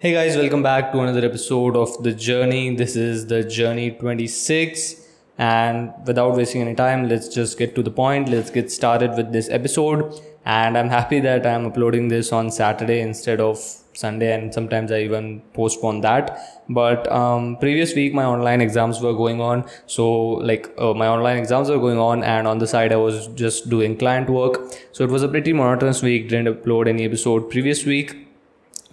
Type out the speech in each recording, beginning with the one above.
Hey guys, welcome back to another episode of The Journey. This is The Journey 26. And without wasting any time, let's just get to the point. Let's get started with this episode. And I'm happy that I'm uploading this on Saturday instead of Sunday, and sometimes I even postpone that. But um, previous week, my online exams were going on. So, like, uh, my online exams were going on, and on the side, I was just doing client work. So, it was a pretty monotonous week. Didn't upload any episode previous week.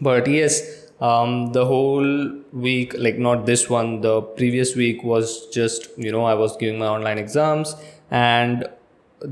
But yes, um, the whole week like not this one the previous week was just you know i was giving my online exams and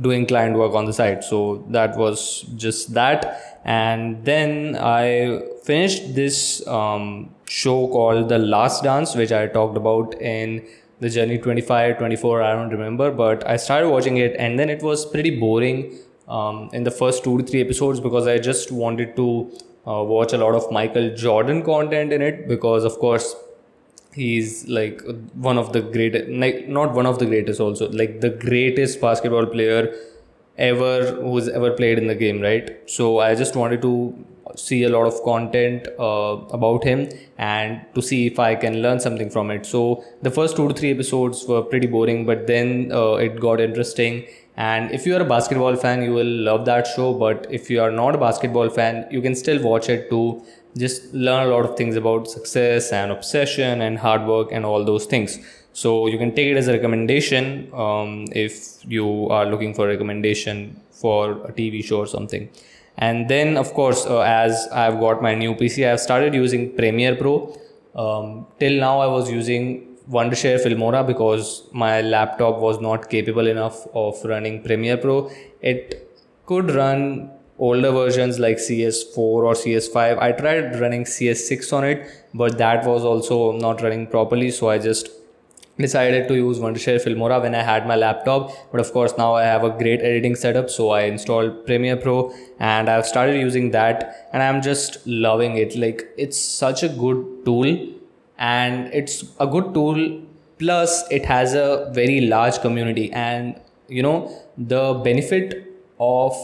doing client work on the side. So that was just that. And then i finished this um, show called the last dance which i talked about in the journey 25 24 i don't remember but i started watching it and then it was pretty boring um, in the first two to three episodes because i just wanted to uh, watch a lot of Michael Jordan content in it because, of course, he's like one of the greatest, like not one of the greatest, also like the greatest basketball player ever who's ever played in the game, right? So I just wanted to see a lot of content uh, about him and to see if I can learn something from it. So the first two to three episodes were pretty boring, but then uh, it got interesting and if you are a basketball fan, you will love that show. But if you are not a basketball fan, you can still watch it to just learn a lot of things about success and obsession and hard work and all those things. So you can take it as a recommendation um, if you are looking for a recommendation for a TV show or something. And then, of course, uh, as I've got my new PC, I've started using Premiere Pro. Um, till now, I was using Wondershare Filmora because my laptop was not capable enough of running Premiere Pro. It could run older versions like CS4 or CS5. I tried running CS6 on it, but that was also not running properly. So I just decided to use Wondershare Filmora when I had my laptop. But of course, now I have a great editing setup. So I installed Premiere Pro and I've started using that and I'm just loving it. Like, it's such a good tool and it's a good tool plus it has a very large community and you know the benefit of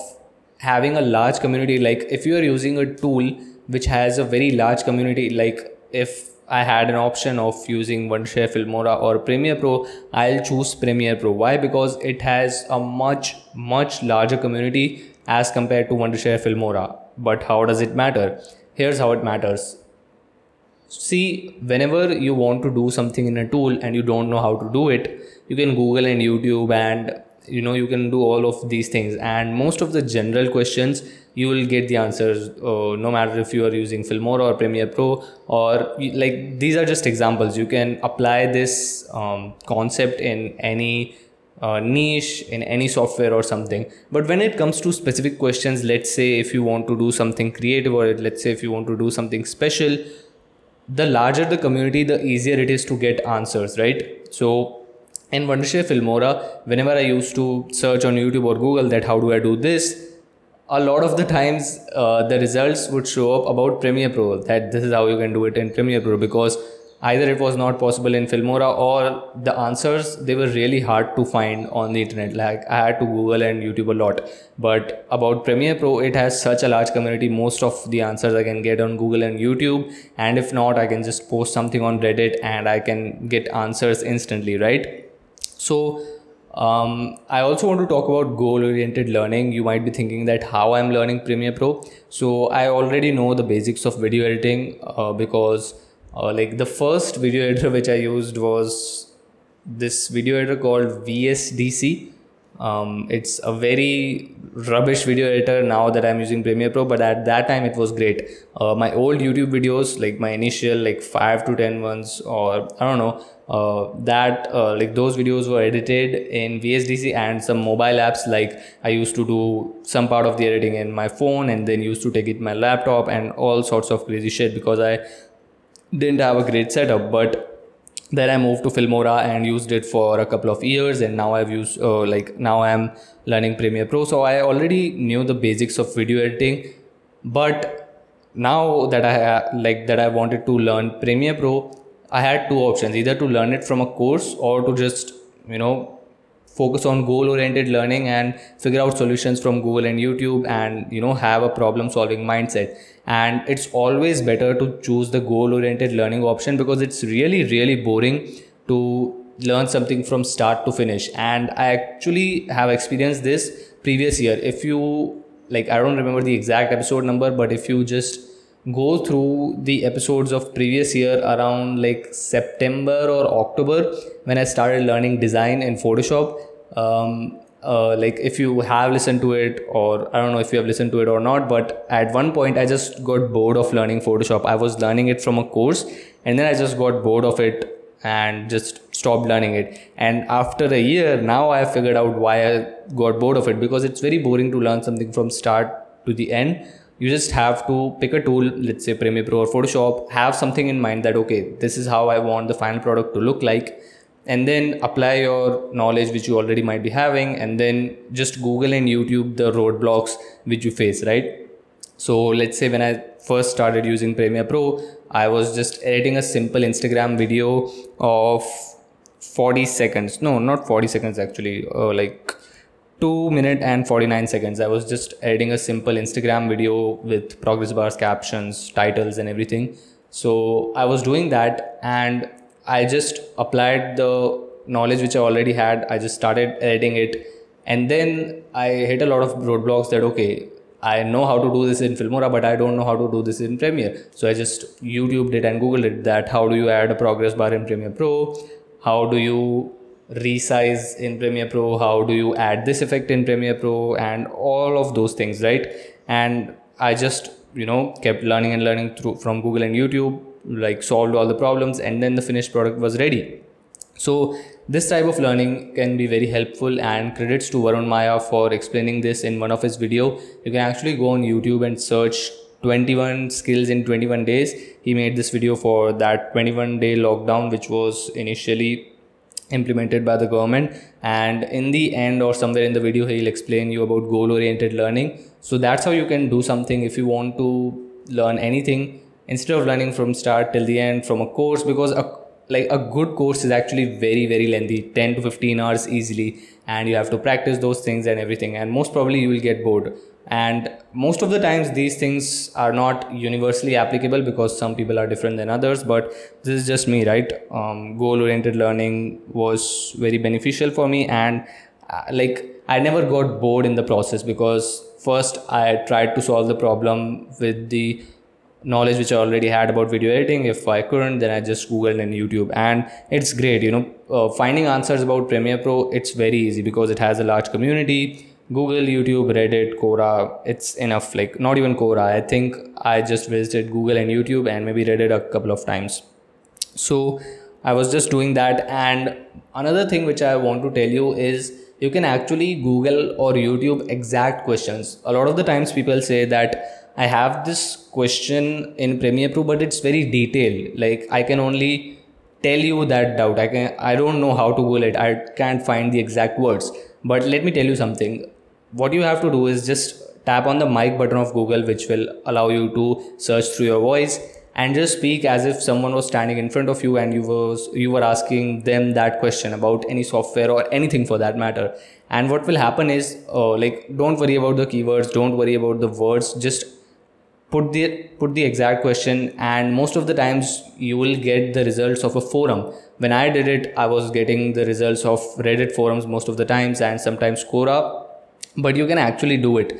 having a large community like if you are using a tool which has a very large community like if I had an option of using Wondershare Filmora or Premiere Pro, I'll choose Premiere Pro. Why? Because it has a much, much larger community as compared to Wondershare Filmora. But how does it matter? Here's how it matters see whenever you want to do something in a tool and you don't know how to do it you can google and youtube and you know you can do all of these things. And most of the general questions you will get the answers uh, no matter if you are using filmora or premiere pro or like these are just examples. You can apply this um, concept in any uh, niche in any software or something. But when it comes to specific questions let's say if you want to do something creative or let's say if you want to do something special the larger the community, the easier it is to get answers, right? So in Wondershare Filmora, whenever I used to search on YouTube or Google that how do I do this, a lot of the times uh, the results would show up about Premiere Pro that this is how you can do it in Premiere Pro because either it was not possible in filmora or the answers they were really hard to find on the internet like i had to google and youtube a lot but about premiere pro it has such a large community most of the answers i can get on google and youtube and if not i can just post something on reddit and i can get answers instantly right so um, I also want to talk about goal oriented learning. You might be thinking that how I'm learning Premiere Pro. So I already know the basics of video editing uh, because uh, like the first video editor which I used was this video editor called VSDC. Um, it's a very rubbish video editor now that I'm using Premiere Pro, but at that time it was great. Uh, my old YouTube videos, like my initial like five to ten ones, or I don't know, uh, that uh, like those videos were edited in VSDC and some mobile apps. Like I used to do some part of the editing in my phone and then used to take it my laptop and all sorts of crazy shit because I didn't have a great setup but then i moved to filmora and used it for a couple of years and now i've used uh, like now i'm learning premiere pro. So i already knew the basics of video editing but now that i like that i wanted to learn premiere pro i had two options either to learn it from a course or to just you know focus on goal oriented learning and figure out solutions from google and youtube and you know have a problem solving mindset. And it's always better to choose the goal oriented learning option because it's really really boring to learn something from start to finish. And i actually have experienced this previous year. If you like i don't remember the exact episode number but if you just go through the episodes of previous year around like september or october when i started learning design in photoshop. Um, uh, like if you have listened to it or i don't know if you have listened to it or not but at one point i just got bored of learning photoshop. I was learning it from a course and then i just got bored of it and just stopped learning it. And after a year now i figured out why i got bored of it because it's very boring to learn something from start to the end you just have to pick a tool let's say premiere pro or photoshop have something in mind that okay this is how i want the final product to look like and then apply your knowledge which you already might be having and then just google and youtube the roadblocks which you face right so let's say when i first started using premiere pro I was just editing a simple Instagram video of 40 seconds. No, not 40 seconds actually. Uh, like 2 minute and 49 seconds. I was just editing a simple Instagram video with progress bars, captions, titles, and everything. So I was doing that and I just applied the knowledge which I already had. I just started editing it. And then I hit a lot of roadblocks that, okay, I know how to do this in Filmora, but I don't know how to do this in Premiere. So I just YouTubed it and Googled it that how do you add a progress bar in Premiere Pro? How do you resize in Premiere Pro? How do you add this effect in Premiere Pro? And all of those things, right? And I just, you know, kept learning and learning through from Google and YouTube, like solved all the problems, and then the finished product was ready. So this type of learning can be very helpful and credits to Varun Mayya for explaining this in one of his video. You can actually go on YouTube and search 21 skills in 21 days. He made this video for that 21 day lockdown which was initially implemented by the government. And in the end or somewhere in the video he'll explain you about goal oriented learning. So that's how you can do something if you want to learn anything. Instead of learning from start till the end from a course because a like a good course is actually very very lengthy 10 to 15 hours easily. And you have to practice those things and everything. And most probably you will get bored and most of the times these things are not universally applicable because some people are different than others but this is just me right um, goal oriented learning was very beneficial for me and uh, like i never got bored in the process because first i tried to solve the problem with the knowledge which I already had about video editing. If I couldn't, then I just Googled and YouTube, and it's great. You know, uh, finding answers about Premiere Pro, it's very easy because it has a large community. Google, YouTube, Reddit, Quora, it's enough. Like not even Quora. I think I just visited Google and YouTube and maybe Reddit a couple of times. So I was just doing that. And another thing which I want to tell you is you can actually Google or YouTube exact questions. A lot of the times people say that I have this question in Premiere Pro, but it's very detailed. Like I can only tell you that doubt. I can I don't know how to Google it. I can't find the exact words. But let me tell you something. What you have to do is just tap on the mic button of Google, which will allow you to search through your voice and just speak as if someone was standing in front of you and you was you were asking them that question about any software or anything for that matter. And what will happen is uh, like don't worry about the keywords don't worry about the words just put the put the exact question and most of the times you will get the results of a forum. When i did it i was getting the results of reddit forums most of the times and sometimes quora but you can actually do it.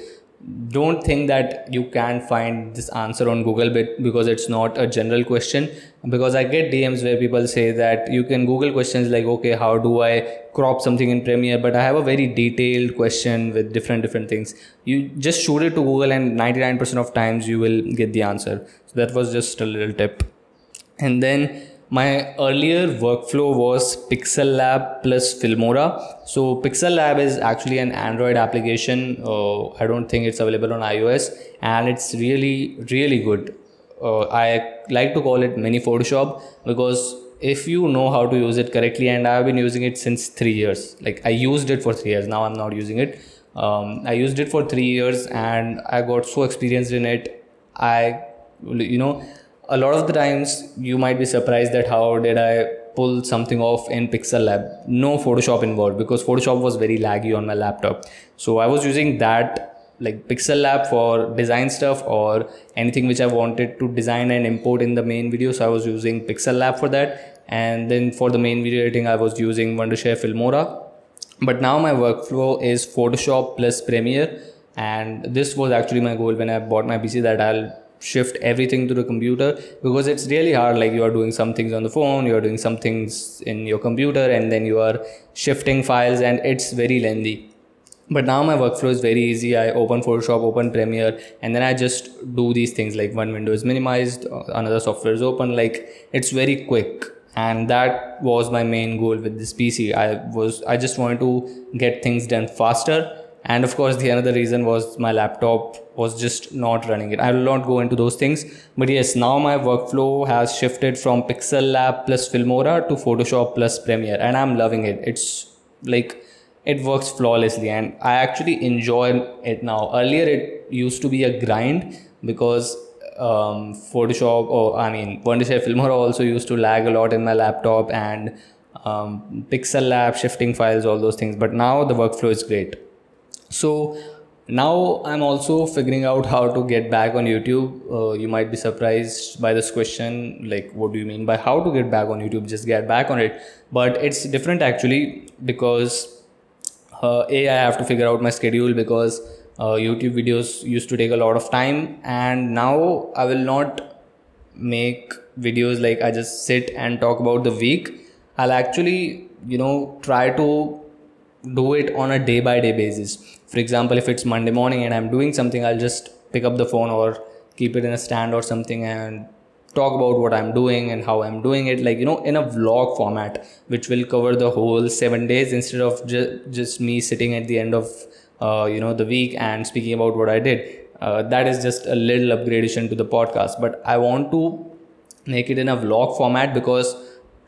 Don't think that you can find this answer on google because it's not a general question. Because i get dms where people say that you can google questions like okay how do i crop something in premiere? But i have a very detailed question with different different things. You just shoot it to google and 99% of times you will get the answer. So that was just a little tip. And then my earlier workflow was Pixel Lab plus Filmora. So Pixel Lab is actually an Android application. Uh, I don't think it's available on iOS, and it's really really good. Uh, I like to call it mini Photoshop because if you know how to use it correctly, and I've been using it since three years. Like I used it for three years. Now I'm not using it. Um, I used it for three years, and I got so experienced in it. I, you know, a lot of the times you might be surprised that how did I pull something off in Pixel Lab. No Photoshop involved because Photoshop was very laggy on my laptop. So I was using that like Pixel Lab for design stuff or anything which I wanted to design and import in the main video. So I was using Pixel Lab for that. And then for the main video editing, I was using Wondershare Filmora. But now my workflow is Photoshop plus Premiere. And this was actually my goal when I bought my PC that I'll shift everything to the computer because it's really hard like you are doing some things on the phone you are doing some things in your computer and then you are shifting files and it's very lengthy. But now my workflow is very easy. I open photoshop open premiere and then i just do these things like one window is minimized uh, another software is open like it's very quick. And that was my main goal with this pc i was i just wanted to get things done faster and of course the another reason was my laptop was just not running it. I will not go into those things. But yes now my workflow has shifted from pixel lab plus filmora to photoshop plus premiere and i'm loving it. It's like it works flawlessly and i actually enjoy it now. Earlier it used to be a grind because um, photoshop or i mean wondershare filmora also used to lag a lot in my laptop and um, pixel lab shifting files all those things. But now the workflow is great so now i'm also figuring out how to get back on youtube. Uh, you might be surprised by this question like what do you mean by how to get back on youtube? Just get back on it. But it's different actually because uh, a i have to figure out my schedule because uh, youtube videos used to take a lot of time. And now i will not make videos like i just sit and talk about the week. I'll actually you know try to do it on a day by day basis for example if it's monday morning and i'm doing something i'll just pick up the phone or keep it in a stand or something and talk about what I'm doing and how I'm doing it, like, you know, in a vlog format, which will cover the whole seven days instead of ju- just me sitting at the end of, uh, you know, the week and speaking about what I did. Uh, that is just a little upgradation to the podcast. But I want to make it in a vlog format because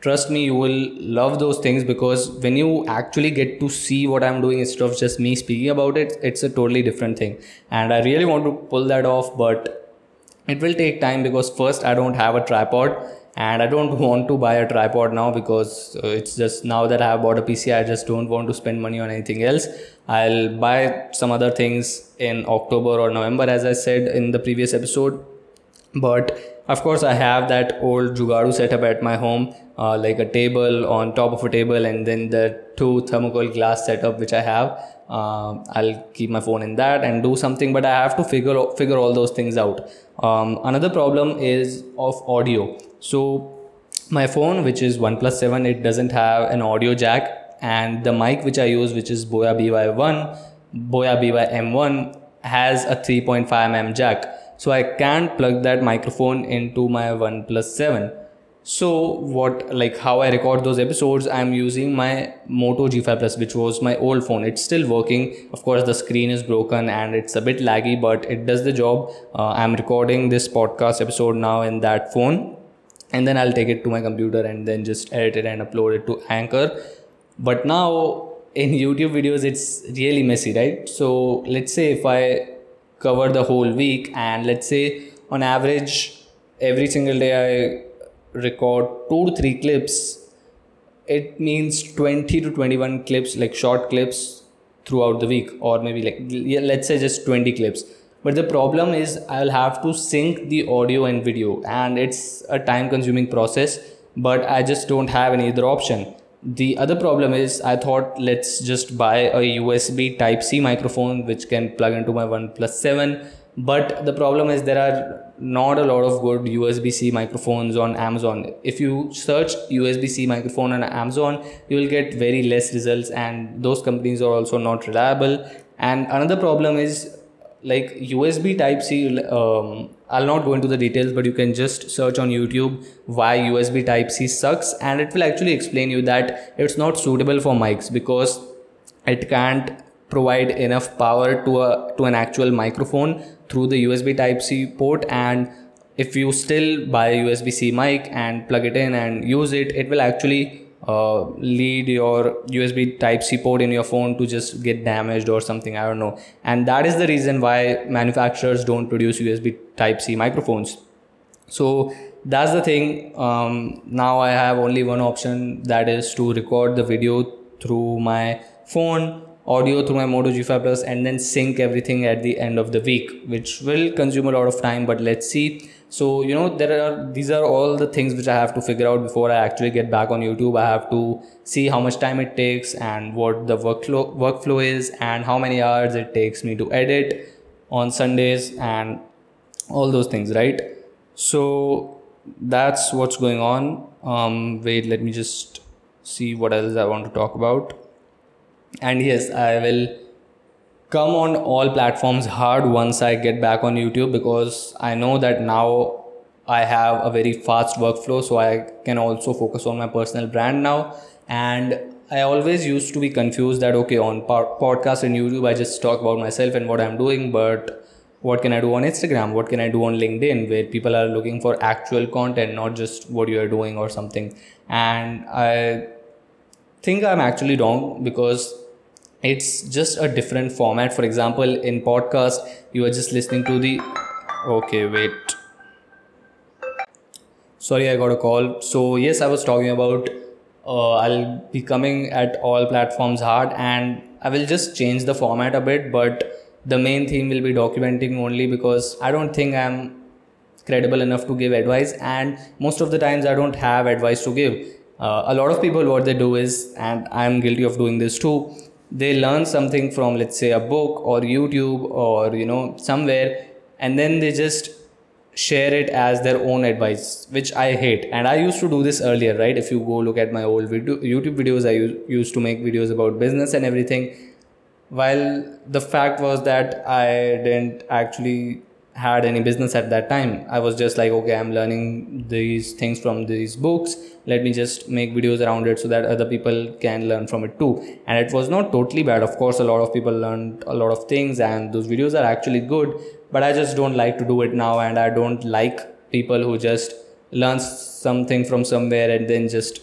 trust me, you will love those things because when you actually get to see what I'm doing instead of just me speaking about it, it's a totally different thing. And I really want to pull that off, but it will take time because first i don't have a tripod and i don't want to buy a tripod now because uh, it's just now that i have bought a pc i just don't want to spend money on anything else i'll buy some other things in october or november as i said in the previous episode but of course i have that old jugadu setup at my home uh, like a table on top of a table and then the two thermocol glass setup which i have. Uh, i'll keep my phone in that and do something but i have to figure figure all those things out. Um, another problem is of audio. So my phone which is oneplus 7 it doesn't have an audio jack and the mic which i use which is boya by1 boya by m1 has a 3.5 mm jack so i can't plug that microphone into my oneplus 7 so what like how i record those episodes i'm using my moto g5 plus which was my old phone. It's still working. Of course the screen is broken and it's a bit laggy but it does the job. Uh, i'm recording this podcast episode now in that phone and then i'll take it to my computer and then just edit it and upload it to anchor. But now in youtube videos it's really messy right? So let's say if i cover the whole week and let's say on average every single day i record two to three clips, it means 20 to 21 clips, like short clips throughout the week, or maybe like let's say just 20 clips. But the problem is, I'll have to sync the audio and video, and it's a time consuming process, but I just don't have any other option. The other problem is, I thought let's just buy a USB Type C microphone which can plug into my OnePlus 7 but the problem is there are not a lot of good USB-C microphones on Amazon. If you search USB-C microphone on Amazon, you will get very less results, and those companies are also not reliable. And another problem is like USB Type C. Um, I'll not go into the details, but you can just search on YouTube why USB Type C sucks, and it will actually explain you that it's not suitable for mics because it can't provide enough power to a to an actual microphone through the USB type C port and if you still buy a USB C mic and plug it in and use it it will actually uh, lead your USB type C port in your phone to just get damaged or something I don't know. And that is the reason why manufacturers don't produce USB type C microphones. So that's the thing. Um, now i have only one option that is to record the video through my phone audio through my moto g5 plus and then sync everything at the end of the week which will consume a lot of time but let's see so you know there are these are all the things which i have to figure out before i actually get back on youtube. I have to see how much time it takes and what the workflow workflow is and how many hours it takes me to edit on sundays and all those things right? So that's what's going on. Um wait let me just see what else i want to talk about. And yes i will come on all platforms hard once i get back on youtube because i know that now i have a very fast workflow so i can also focus on my personal brand now. And i always used to be confused that okay on podcast and youtube i just talk about myself and what i'm doing but what can i do on instagram? What can i do on linkedin where people are looking for actual content not just what you are doing or something? And i think i'm actually wrong because it's just a different format. For example in podcast you are just listening to the okay wait. Sorry i got a call. So yes i was talking about uh, i'll be coming at all platforms hard and i will just change the format a bit but the main theme will be documenting only because i don't think i'm credible enough to give advice and most of the times i don't have advice to give. Uh, a lot of people what they do is and i'm guilty of doing this too they learn something from let's say a book or youtube or you know somewhere and then they just share it as their own advice which i hate. And i used to do this earlier right? If you go look at my old video, youtube videos i used to make videos about business and everything. While the fact was that i didn't actually had any business at that time. I was just like okay i'm learning these things from these books. Let me just make videos around it so that other people can learn from it too. And it was not totally bad. Of course a lot of people learned a lot of things and those videos are actually good but i just don't like to do it now and i don't like people who just learn something from somewhere and then just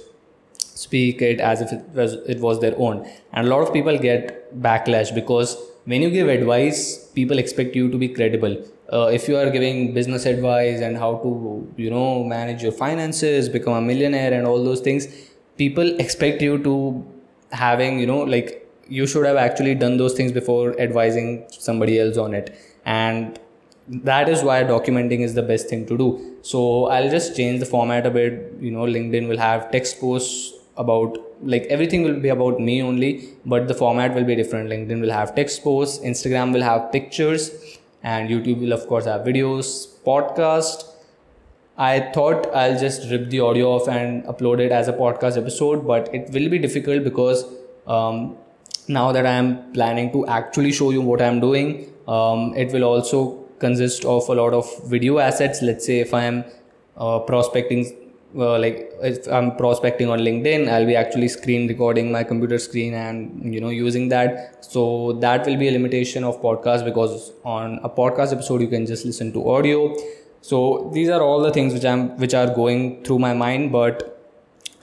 speak it as if it was it was their own. And a lot of people get backlash because when you give advice people expect you to be credible. Uh, if you are giving business advice and how to you know manage your finances become a millionaire and all those things people expect you to having you know like you should have actually done those things before advising somebody else on it. And that is why documenting is the best thing to do. So i'll just change the format a bit. You know linkedin will have text posts about like everything will be about me only but the format will be different linkedin will have text posts instagram will have pictures and YouTube will of course have videos, podcast. I thought I'll just rip the audio off and upload it as a podcast episode, but it will be difficult because um, now that I am planning to actually show you what I'm doing, um, it will also consist of a lot of video assets. Let's say if I am uh, prospecting uh, like if i'm prospecting on linkedin i'll be actually screen recording my computer screen and you know using that. So that will be a limitation of podcast because on a podcast episode you can just listen to audio. So these are all the things which i'm which are going through my mind but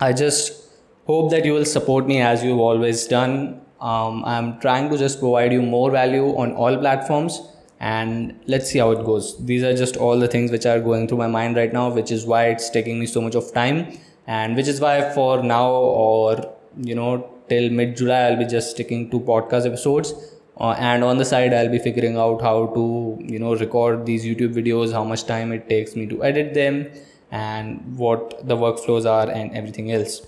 i just hope that you will support me as you've always done. Um, i'm trying to just provide you more value on all platforms and let's see how it goes. These are just all the things which are going through my mind right now which is why it's taking me so much of time. And which is why for now or you know till mid july i'll be just sticking to podcast episodes. Uh, and on the side i'll be figuring out how to you know record these youtube videos how much time it takes me to edit them and what the workflows are and everything else.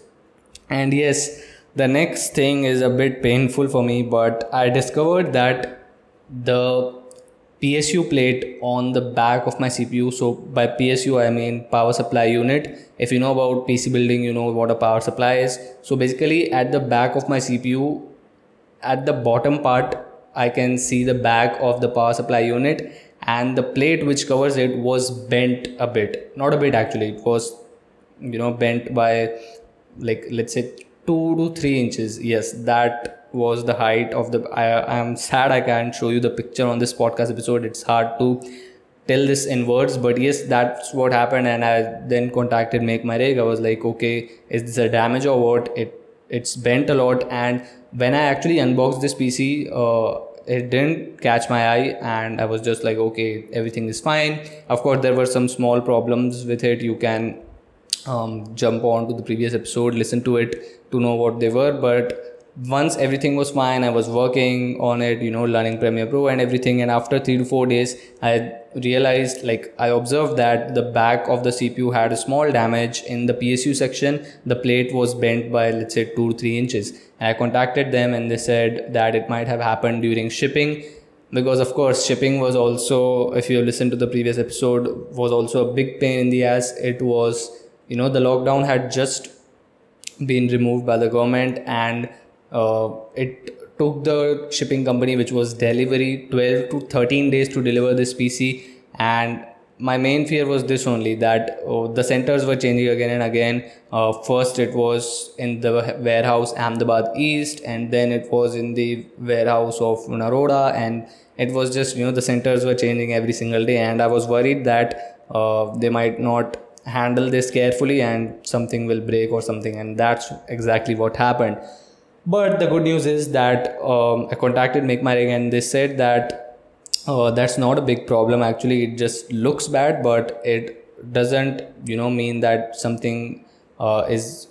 And yes the next thing is a bit painful for me but i discovered that the PSU plate on the back of my CPU. So by PSU, I mean power supply unit. If you know about PC building, you know what a power supply is. So basically at the back of my CPU, at the bottom part, I can see the back of the power supply unit and the plate which covers it was bent a bit. Not a bit actually, it was, you know, bent by like, let's say two to three inches. Yes, that was the height of the I am sad I can't show you the picture on this podcast episode. It's hard to tell this in words, but yes, that's what happened. And I then contacted Make My Rig. I was like, okay, is this a damage or what? It it's bent a lot. And when I actually unboxed this PC, uh, it didn't catch my eye and i was just like okay everything is fine of course there were some small problems with it you can um, jump on to the previous episode listen to it to know what they were but once everything was fine i was working on it you know learning premiere pro and everything. And after 3 to 4 days i realized like i observed that the back of the cpu had a small damage in the psu section. The plate was bent by let's say 2 to 3 inches. I contacted them and they said that it might have happened during shipping because of course shipping was also if you listen to the previous episode was also a big pain in the ass. It was you know the lockdown had just been removed by the government and uh, it took the shipping company, which was Delhivery, 12 to 13 days to deliver this PC. And my main fear was this only that oh, the centers were changing again and again. Uh, first, it was in the warehouse Ahmedabad East, and then it was in the warehouse of Naroda, and it was just you know the centers were changing every single day, and I was worried that uh, they might not handle this carefully and something will break or something, and that's exactly what happened. But the good news is that um, I contacted Make My Rig and they said that uh, that's not a big problem. Actually, it just looks bad, but it doesn't, you know, mean that something uh, is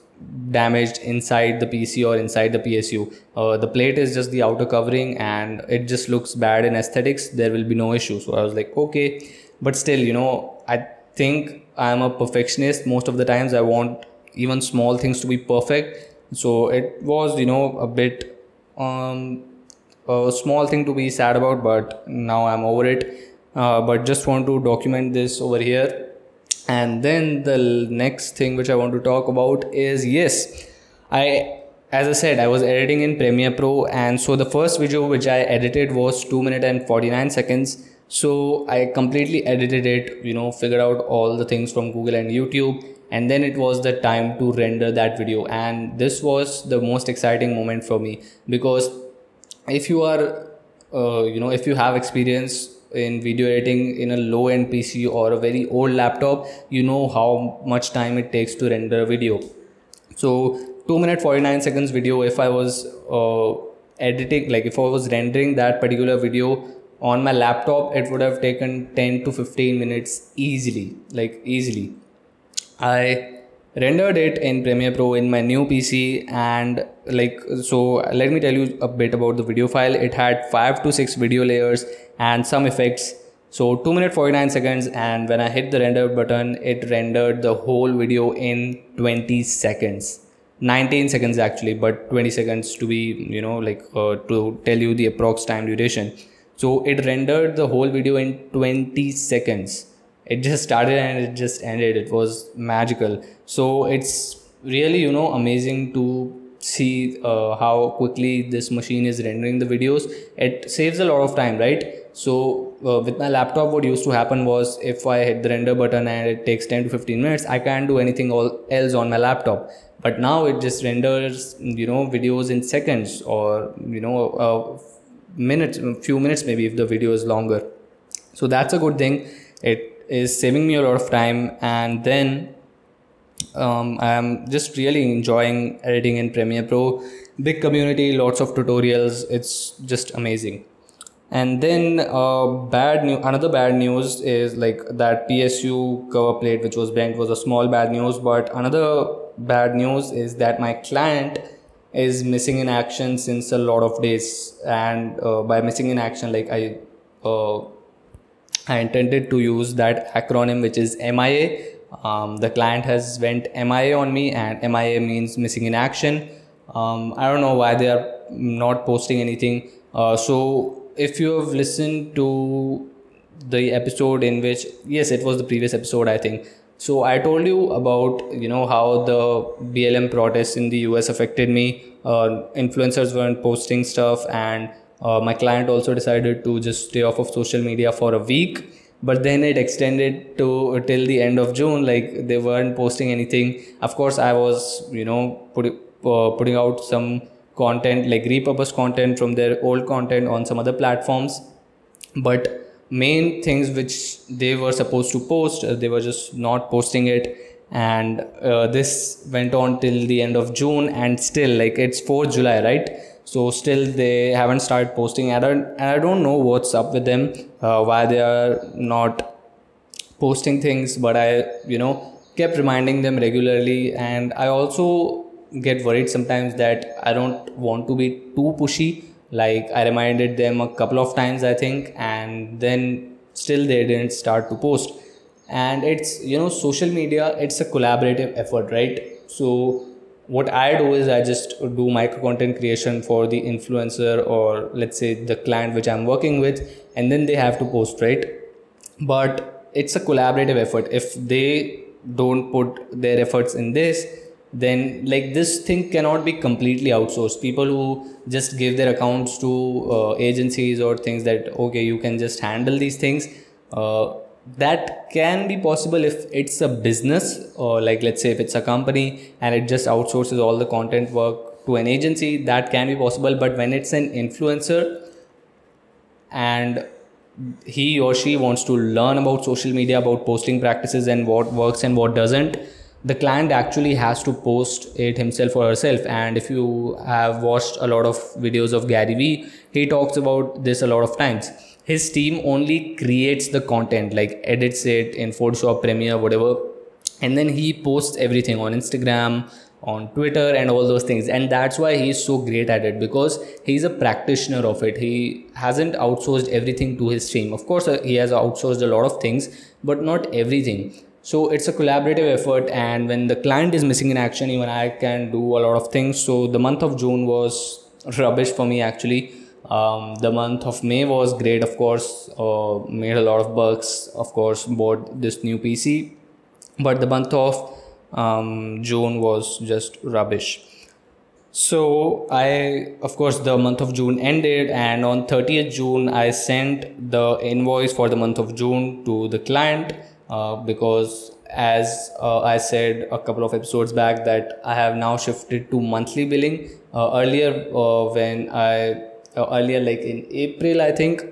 damaged inside the PC or inside the PSU. Uh, the plate is just the outer covering and it just looks bad in aesthetics. There will be no issue. So I was like, okay. But still, you know, I think I'm a perfectionist. Most of the times I want even small things to be perfect so it was you know a bit um, a small thing to be sad about but now i'm over it. Uh, but just want to document this over here. And then the next thing which i want to talk about is yes i as i said i was editing in premiere pro and so the first video which i edited was 2 minute and 49 seconds. So i completely edited it you know figured out all the things from google and youtube and then it was the time to render that video. And this was the most exciting moment for me. Because if you are uh, you know if you have experience in video editing in a low end pc or a very old laptop you know how much time it takes to render a video. So 2 minute 49 seconds video if i was uh, editing like if i was rendering that particular video on my laptop it would have taken 10 to 15 minutes easily like easily I rendered it in Premiere Pro in my new PC and like so let me tell you a bit about the video file. It had 5 to 6 video layers and some effects. So 2 minute 49 seconds and when I hit the render button it rendered the whole video in 20 seconds. 19 seconds actually but 20 seconds to be you know like uh, to tell you the approx time duration. So it rendered the whole video in 20 seconds it just started and it just ended. It was magical. So it's really you know amazing to see uh, how quickly this machine is rendering the videos. It saves a lot of time right? So uh, with my laptop what used to happen was if i hit the render button and it takes 10 to 15 minutes i can't do anything else on my laptop. But now it just renders you know videos in seconds or you know a minutes few minutes maybe if the video is longer. So that's a good thing. It is saving me a lot of time and then um, i'm just really enjoying editing in premiere pro. Big community lots of tutorials it's just amazing. And then uh, bad news another bad news is like that psu cover plate which was bent was a small bad news but another bad news is that my client is missing in action since a lot of days. And uh, by missing in action like i uh, I intended to use that acronym which is MIA. Um, the client has went MIA on me and MIA means missing in action. Um, I don't know why they are not posting anything. Uh, so if you have listened to the episode in which yes it was the previous episode I think so I told you about you know how the BLM protests in the US affected me. Uh, influencers weren't posting stuff and uh, my client also decided to just stay off of social media for a week but then it extended to uh, till the end of june like they weren't posting anything. Of course i was you know put, uh, putting out some content like repurposed content from their old content on some other platforms. But main things which they were supposed to post uh, they were just not posting it. And uh, this went on till the end of june and still like it's 4th july right so still they haven't started posting and I, and I don't know what's up with them uh, why they are not posting things but i you know kept reminding them regularly. And i also get worried sometimes that i don't want to be too pushy. Like i reminded them a couple of times i think and then still they didn't start to post. And it's you know social media it's a collaborative effort right? So what i do is i just do micro content creation for the influencer or let's say the client which i'm working with and then they have to post right? But it's a collaborative effort. If they don't put their efforts in this then like this thing cannot be completely outsourced. People who just give their accounts to uh, agencies or things that okay you can just handle these things uh, that can be possible if it's a business or like let's say if it's a company and it just outsources all the content work to an agency that can be possible. But when it's an influencer and he or she wants to learn about social media about posting practices and what works and what doesn't the client actually has to post it himself or herself. And if you have watched a lot of videos of gary vee he talks about this a lot of times his team only creates the content like edits it in photoshop premiere whatever. And then he posts everything on instagram on twitter and all those things. And that's why he's so great at it because he's a practitioner of it. He hasn't outsourced everything to his team. Of course uh, he has outsourced a lot of things but not everything. So it's a collaborative effort and when the client is missing in action even i can do a lot of things. So the month of june was rubbish for me actually um, the month of may was great of course. Uh, made a lot of bucks, of course bought this new pc but the month of um, june was just rubbish. So i of course the month of june ended and on 30th june i sent the invoice for the month of june to the client uh, because as uh, I said a couple of episodes back that I have now shifted to monthly billing. Uh, earlier, uh, when I uh, earlier like in April, I think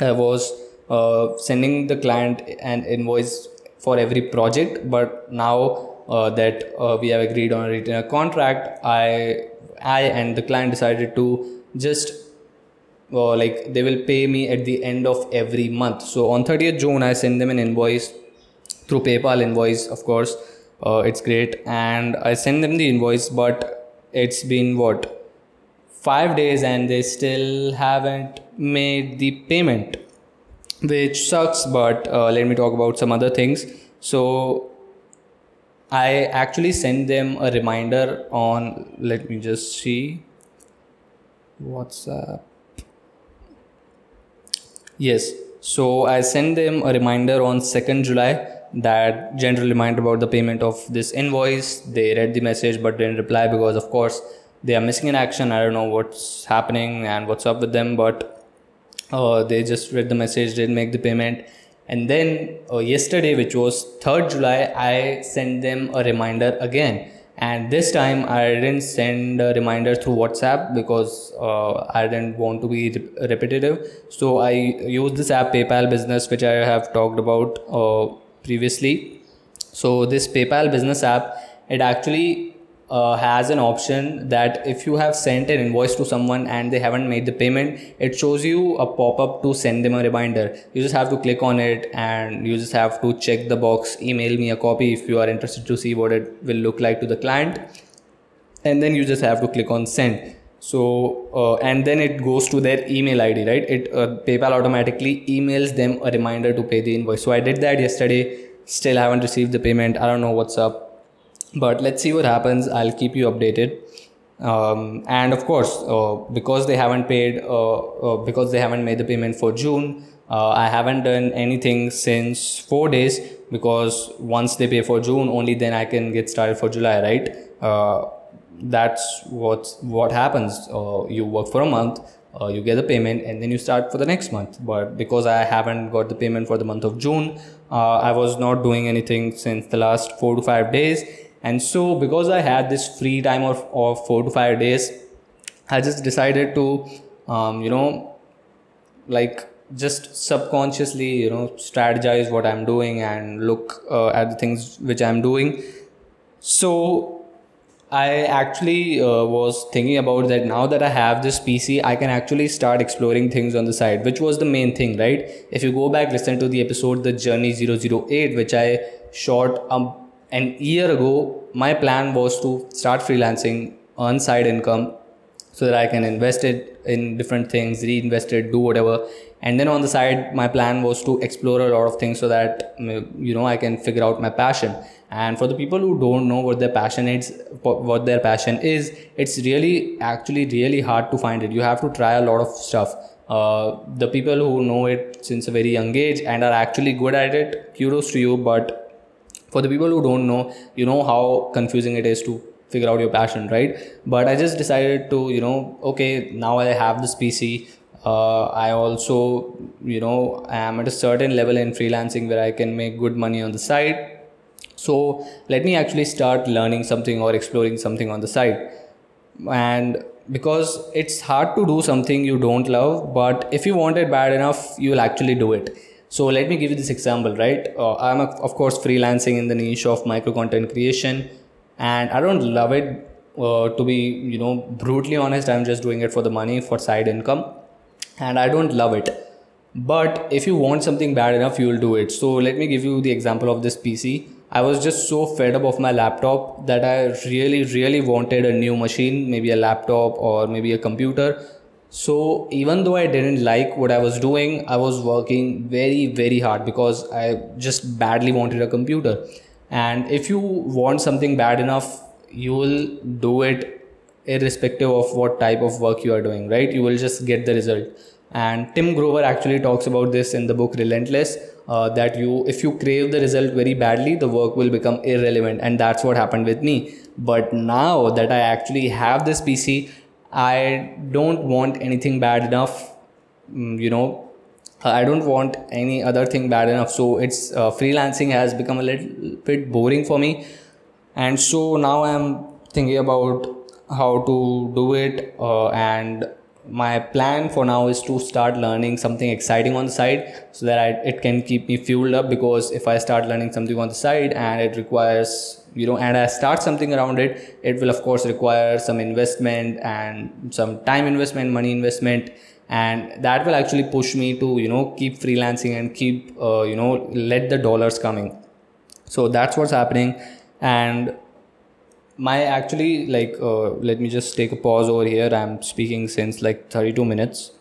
I was uh, sending the client an invoice for every project, but now that we have agreed on a retainer contract, I I and the client decided to just uh, like they will pay me at the end of every month so on 30th june i send them an invoice through PayPal invoice, of course. Uh, it's great. And I send them the invoice, but it's been what? Five days and they still haven't made the payment, which sucks. But uh, let me talk about some other things. So I actually sent them a reminder on, let me just see. WhatsApp. Yes. So I sent them a reminder on 2nd July that general reminder about the payment of this invoice. They read the message but didn't reply because, of course, they are missing in action. I don't know what's happening and what's up with them, but uh, they just read the message, didn't make the payment. And then uh, yesterday, which was 3rd July, I sent them a reminder again. And this time I didn't send a reminder through WhatsApp because uh, I didn't want to be repetitive. So I used this app PayPal Business, which I have talked about uh, previously so this paypal business app it actually uh, has an option that if you have sent an invoice to someone and they haven't made the payment it shows you a pop-up to send them a reminder. You just have to click on it and you just have to check the box email me a copy if you are interested to see what it will look like to the client. And then you just have to click on send. So uh, and then it goes to their email id right? It uh, paypal automatically emails them a reminder to pay the invoice. So i did that yesterday. Still haven't received the payment. I don't know what's up but let's see what happens. I'll keep you updated. Um, and of course uh, because they haven't paid uh, uh, because they haven't made the payment for june uh, i haven't done anything since four days because once they pay for june only then i can get started for july right? That's what what happens. Uh, you work for a month uh, you get the payment and then you start for the next month. But because i haven't got the payment for the month of june uh, i was not doing anything since the last four to five days and so because i had this free time of, of four to five days i just decided to um, you know like just subconsciously you know strategize what i'm doing and look uh, at the things which i'm doing so I actually uh, was thinking about that now that I have this PC, I can actually start exploring things on the side, which was the main thing, right? If you go back, listen to the episode The Journey 008, which I shot um, an year ago, my plan was to start freelancing, earn side income so that I can invest it in different things, reinvest it, do whatever. And then on the side, my plan was to explore a lot of things so that, you know, I can figure out my passion. And for the people who don't know what their passion is what their passion is it's really actually really hard to find it. You have to try a lot of stuff. Uh, the people who know it since a very young age and are actually good at it kudos to you but for the people who don't know you know how confusing it is to figure out your passion right? But i just decided to you know okay now i have this pc uh, i also you know I am at a certain level in freelancing where i can make good money on the side. So let me actually start learning something or exploring something on the side. And because it's hard to do something you don't love but if you want it bad enough you will actually do it so let me give you this example right? Uh, i'm of course freelancing in the niche of micro content creation and i don't love it uh, to be you know brutally honest i'm just doing it for the money for side income and i don't love it. But if you want something bad enough you will do it. So let me give you the example of this pc I was just so fed up of my laptop that I really, really wanted a new machine, maybe a laptop or maybe a computer. So even though I didn't like what I was doing, I was working very, very hard because I just badly wanted a computer. And if you want something bad enough, you will do it irrespective of what type of work you are doing, right? You will just get the result. And Tim Grover actually talks about this in the book Relentless uh, that you if you crave the result very badly the work will become irrelevant and that's what happened with me but now that i actually have this pc i don't want anything bad enough mm, you know. I don't want any other thing bad enough. So it's uh, freelancing has become a little bit boring for me. And so now i'm thinking about how to do it uh, and my plan for now is to start learning something exciting on the side so that I, it can keep me fueled up because if i start learning something on the side and it requires you know and i start something around it it will of course require some investment and some time investment money investment. And that will actually push me to you know keep freelancing and keep uh, you know let the dollars coming. So that's what's happening. And my actually like uh, let me just take a pause over here. I'm speaking since like 32 minutes.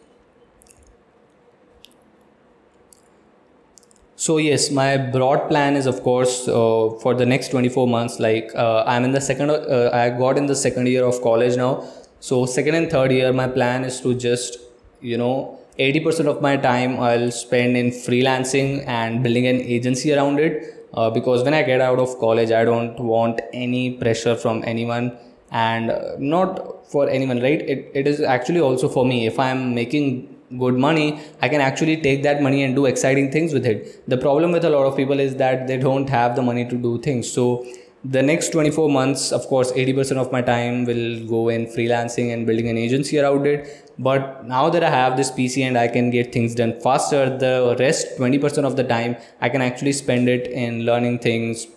So yes my broad plan is of course uh, for the next 24 months like uh, i'm in the second uh, i got in the second year of college now. So second and third year my plan is to just you know 80% of my time i'll spend in freelancing and building an agency around it uh, because when I get out of college, I don't want any pressure from anyone and uh, not for anyone, right? It, it is actually also for me. If I'm making good money, I can actually take that money and do exciting things with it. The problem with a lot of people is that they don't have the money to do things. So the next 24 months of course 80% of my time will go in freelancing and building an agency around it. But now that i have this pc and i can get things done faster the rest 20% of the time i can actually spend it in learning things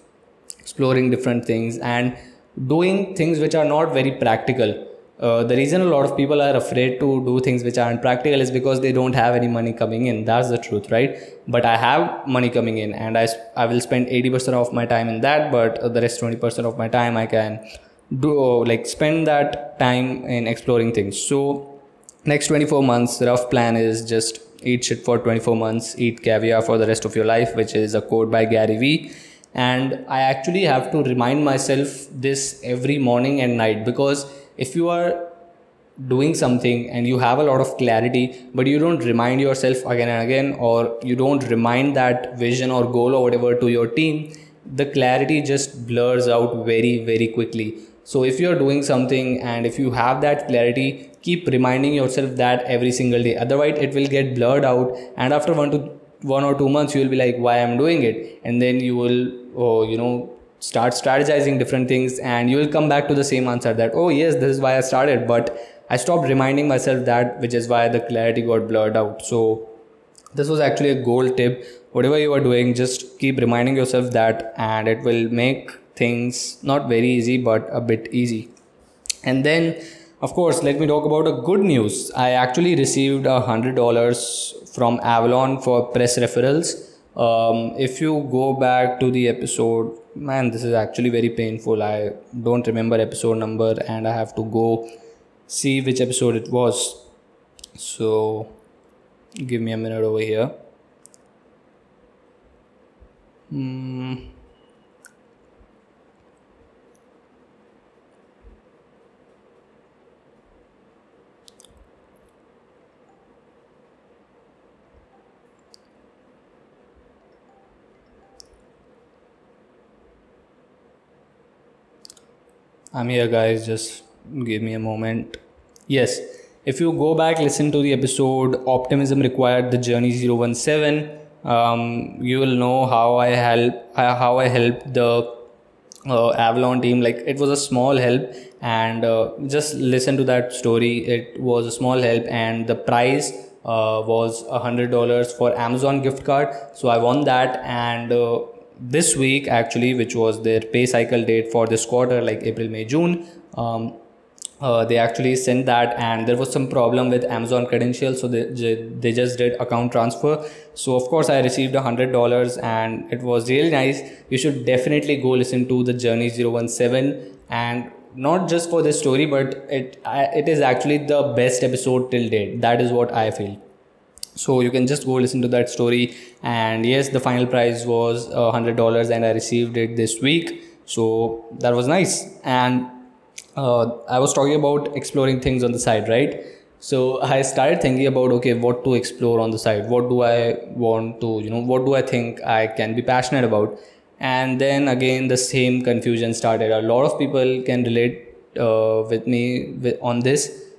exploring different things and doing things which are not very practical uh, the reason a lot of people are afraid to do things which aren't practical is because they don't have any money coming in. That's the truth right? But i have money coming in and i, I will spend 80% of my time in that but the rest 20% of my time i can do like spend that time in exploring things. So next 24 months rough plan is just eat shit for 24 months eat caviar for the rest of your life which is a quote by gary vee. And i actually have to remind myself this every morning and night because if you are doing something and you have a lot of clarity but you don't remind yourself again and again or you don't remind that vision or goal or whatever to your team the clarity just blurs out very very quickly. So if you're doing something and if you have that clarity keep reminding yourself that every single day. Otherwise it will get blurred out and after one to one or two months you will be like why i'm doing it? And then you will oh, you know start strategizing different things and you will come back to the same answer that oh yes this is why i started but i stopped reminding myself that which is why the clarity got blurred out. So this was actually a gold tip. Whatever you are doing just keep reminding yourself that and it will make things not very easy but a bit easy. And then of course let me talk about a good news. I actually received a hundred dollars from avalon for press referrals. Um, if you go back to the episode man this is actually very painful. I don't remember episode number and i have to go see which episode it was. So give me a minute over here. Hmm. I'm here, guys. Just give me a moment. Yes, if you go back, listen to the episode Optimism Required the Journey 017, um, you will know how I help how I helped the uh, Avalon team. Like it was a small help, and uh, just listen to that story. It was a small help, and the prize uh, was a hundred dollars for Amazon gift card. So I won that, and uh, this week actually which was their pay cycle date for this quarter like april may june um, uh, they actually sent that and there was some problem with amazon credentials so they, they just did account transfer. So of course i received a hundred dollars and it was really nice. You should definitely go listen to the journey 017 and not just for this story but it it is actually the best episode till date. That is what i feel so you can just go listen to that story. And yes the final prize was a hundred dollars and i received it this week. So that was nice. And uh, i was talking about exploring things on the side right? So i started thinking about okay what to explore on the side? What do i want to you know what do i think i can be passionate about? And then again the same confusion started. A lot of people can relate uh, with me on this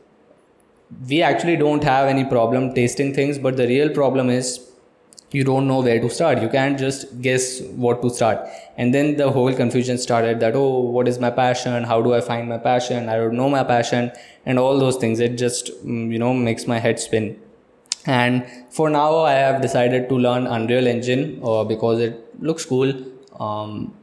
we actually don't have any problem tasting things but the real problem is you don't know where to start. You can't just guess what to start. And then the whole confusion started that oh what is my passion? How do i find my passion? I don't know my passion. And all those things it just mm, you know makes my head spin. And for now i have decided to learn unreal engine uh, because it looks cool. Um,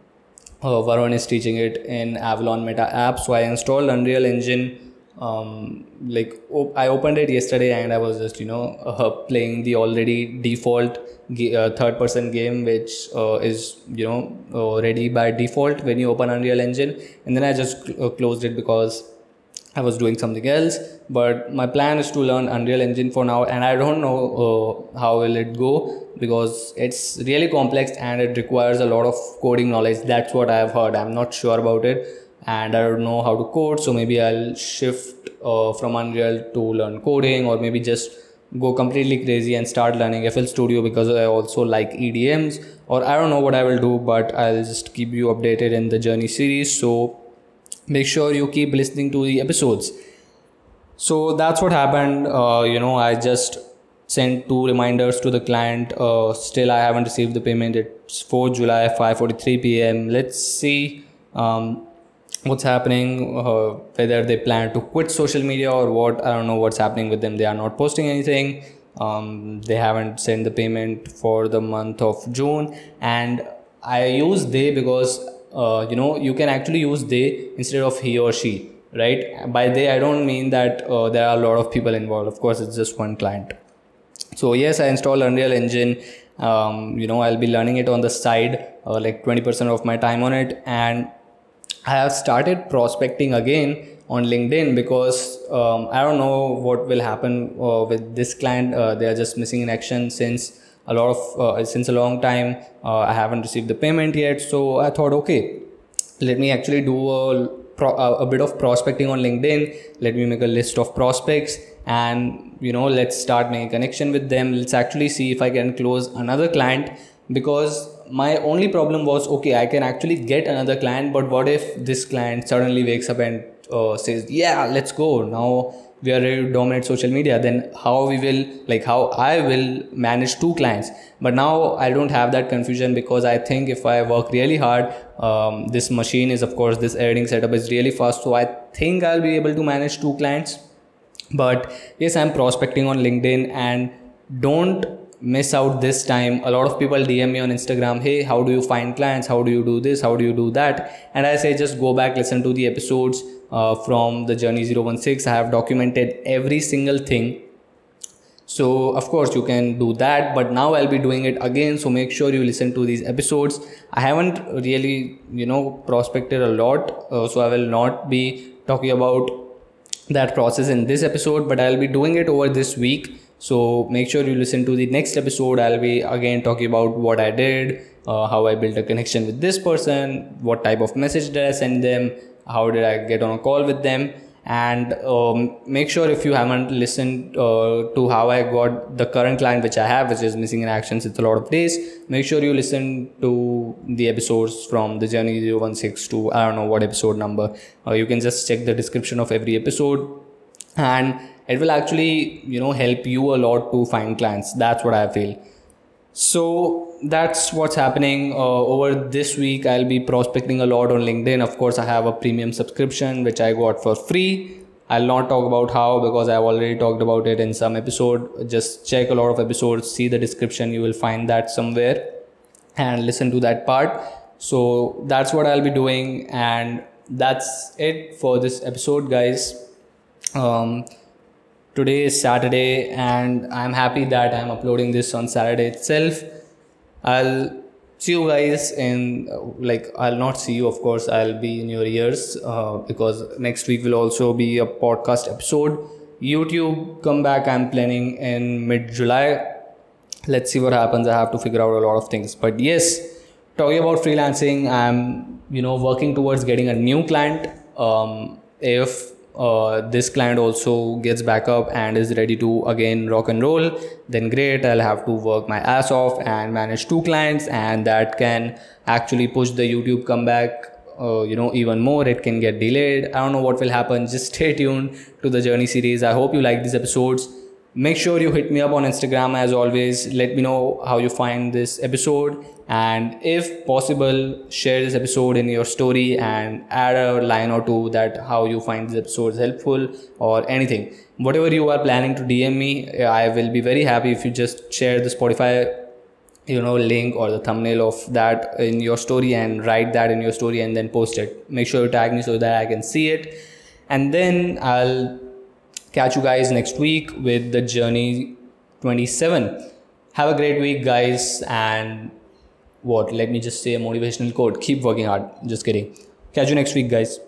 uh, varun is teaching it in avalon meta app so i installed unreal engine um, like op- I opened it yesterday and I was just you know uh, playing the already default uh, third person game which uh, is you know ready by default when you open Unreal Engine. And then I just cl- uh, closed it because I was doing something else. But my plan is to learn Unreal Engine for now. And I don't know uh, how will it go because it's really complex and it requires a lot of coding knowledge. That's what I have heard. I'm not sure about it and I don't know how to code. So maybe I'll shift uh, from Unreal to learn coding, or maybe just go completely crazy and start learning FL Studio because I also like EDMs. Or I don't know what I will do, but I'll just keep you updated in the journey series. So make sure you keep listening to the episodes. So that's what happened. Uh, you know, I just sent two reminders to the client. Uh, still, I haven't received the payment. It's 4 July, 5:43 p.m. Let's see. Um, what's happening uh, whether they plan to quit social media or what i don't know what's happening with them. They are not posting anything. Um, they haven't sent the payment for the month of june. And i use they because uh, you know you can actually use they instead of he or she right? By they i don't mean that uh, there are a lot of people involved. Of course it's just one client. So yes i installed unreal engine. Um, you know i'll be learning it on the side uh, like 20% of my time on it. And I have started prospecting again on LinkedIn because um, I don't know what will happen uh, with this client. Uh, they are just missing in action since a lot of uh, since a long time. Uh, I haven't received the payment yet, so I thought, okay, let me actually do a, pro- a bit of prospecting on LinkedIn. Let me make a list of prospects, and you know, let's start making connection with them. Let's actually see if I can close another client because my only problem was okay i can actually get another client but what if this client suddenly wakes up and uh, says yeah let's go. Now we are ready to dominate social media. Then how we will like how i will manage two clients? But now i don't have that confusion because i think if i work really hard um, this machine is of course this editing setup is really fast. So i think i'll be able to manage two clients. But yes i'm prospecting on linkedin and don't miss out this time. A lot of people dm me on instagram hey how do you find clients? How do you do this? How do you do that? And i say just go back listen to the episodes uh, from the journey 016 i have documented every single thing. So of course you can do that but now i'll be doing it again so make sure you listen to these episodes. I haven't really you know prospected a lot uh, so i will not be talking about that process in this episode but i'll be doing it over this week so make sure you listen to the next episode. I'll be again talking about what i did uh, how i built a connection with this person what type of message did i send them how did i get on a call with them. And um, make sure if you haven't listened uh, to how i got the current client which i have which is missing in actions it's a lot of days make sure you listen to the episodes from the journey 016 to i don't know what episode number. Uh, you can just check the description of every episode. And it will actually you know help you a lot to find clients. That's what i feel. So that's what's happening uh, over this week. I'll be prospecting a lot on linkedin. Of course i have a premium subscription which i got for free. I'll not talk about how because i've already talked about it in some episode. Just check a lot of episodes see the description. You will find that somewhere and listen to that part. So that's what i'll be doing and that's it for this episode guys. Um, today is Saturday and I'm happy that I'm uploading this on Saturday itself. I'll see you guys in like I'll not see you of course I'll be in your ears uh, because next week will also be a podcast episode. YouTube come back I'm planning in mid July. Let's see what happens. I have to figure out a lot of things. But yes, talking about freelancing, I'm you know working towards getting a new client. Um, if uh, this client also gets back up and is ready to again rock and roll then great i'll have to work my ass off and manage two clients and that can actually push the youtube comeback uh, you know even more. It can get delayed. I don't know what will happen. Just stay tuned to the journey series. I hope you like these episodes. Make sure you hit me up on instagram as always. Let me know how you find this episode and if possible share this episode in your story and add a line or two that how you find this episode helpful or anything whatever you are planning to dm me i will be very happy if you just share the spotify you know link or the thumbnail of that in your story and write that in your story and then post it make sure you tag me so that i can see it and then i'll Catch you guys next week with the Journey 27. Have a great week, guys. And what? Let me just say a motivational quote keep working hard. Just kidding. Catch you next week, guys.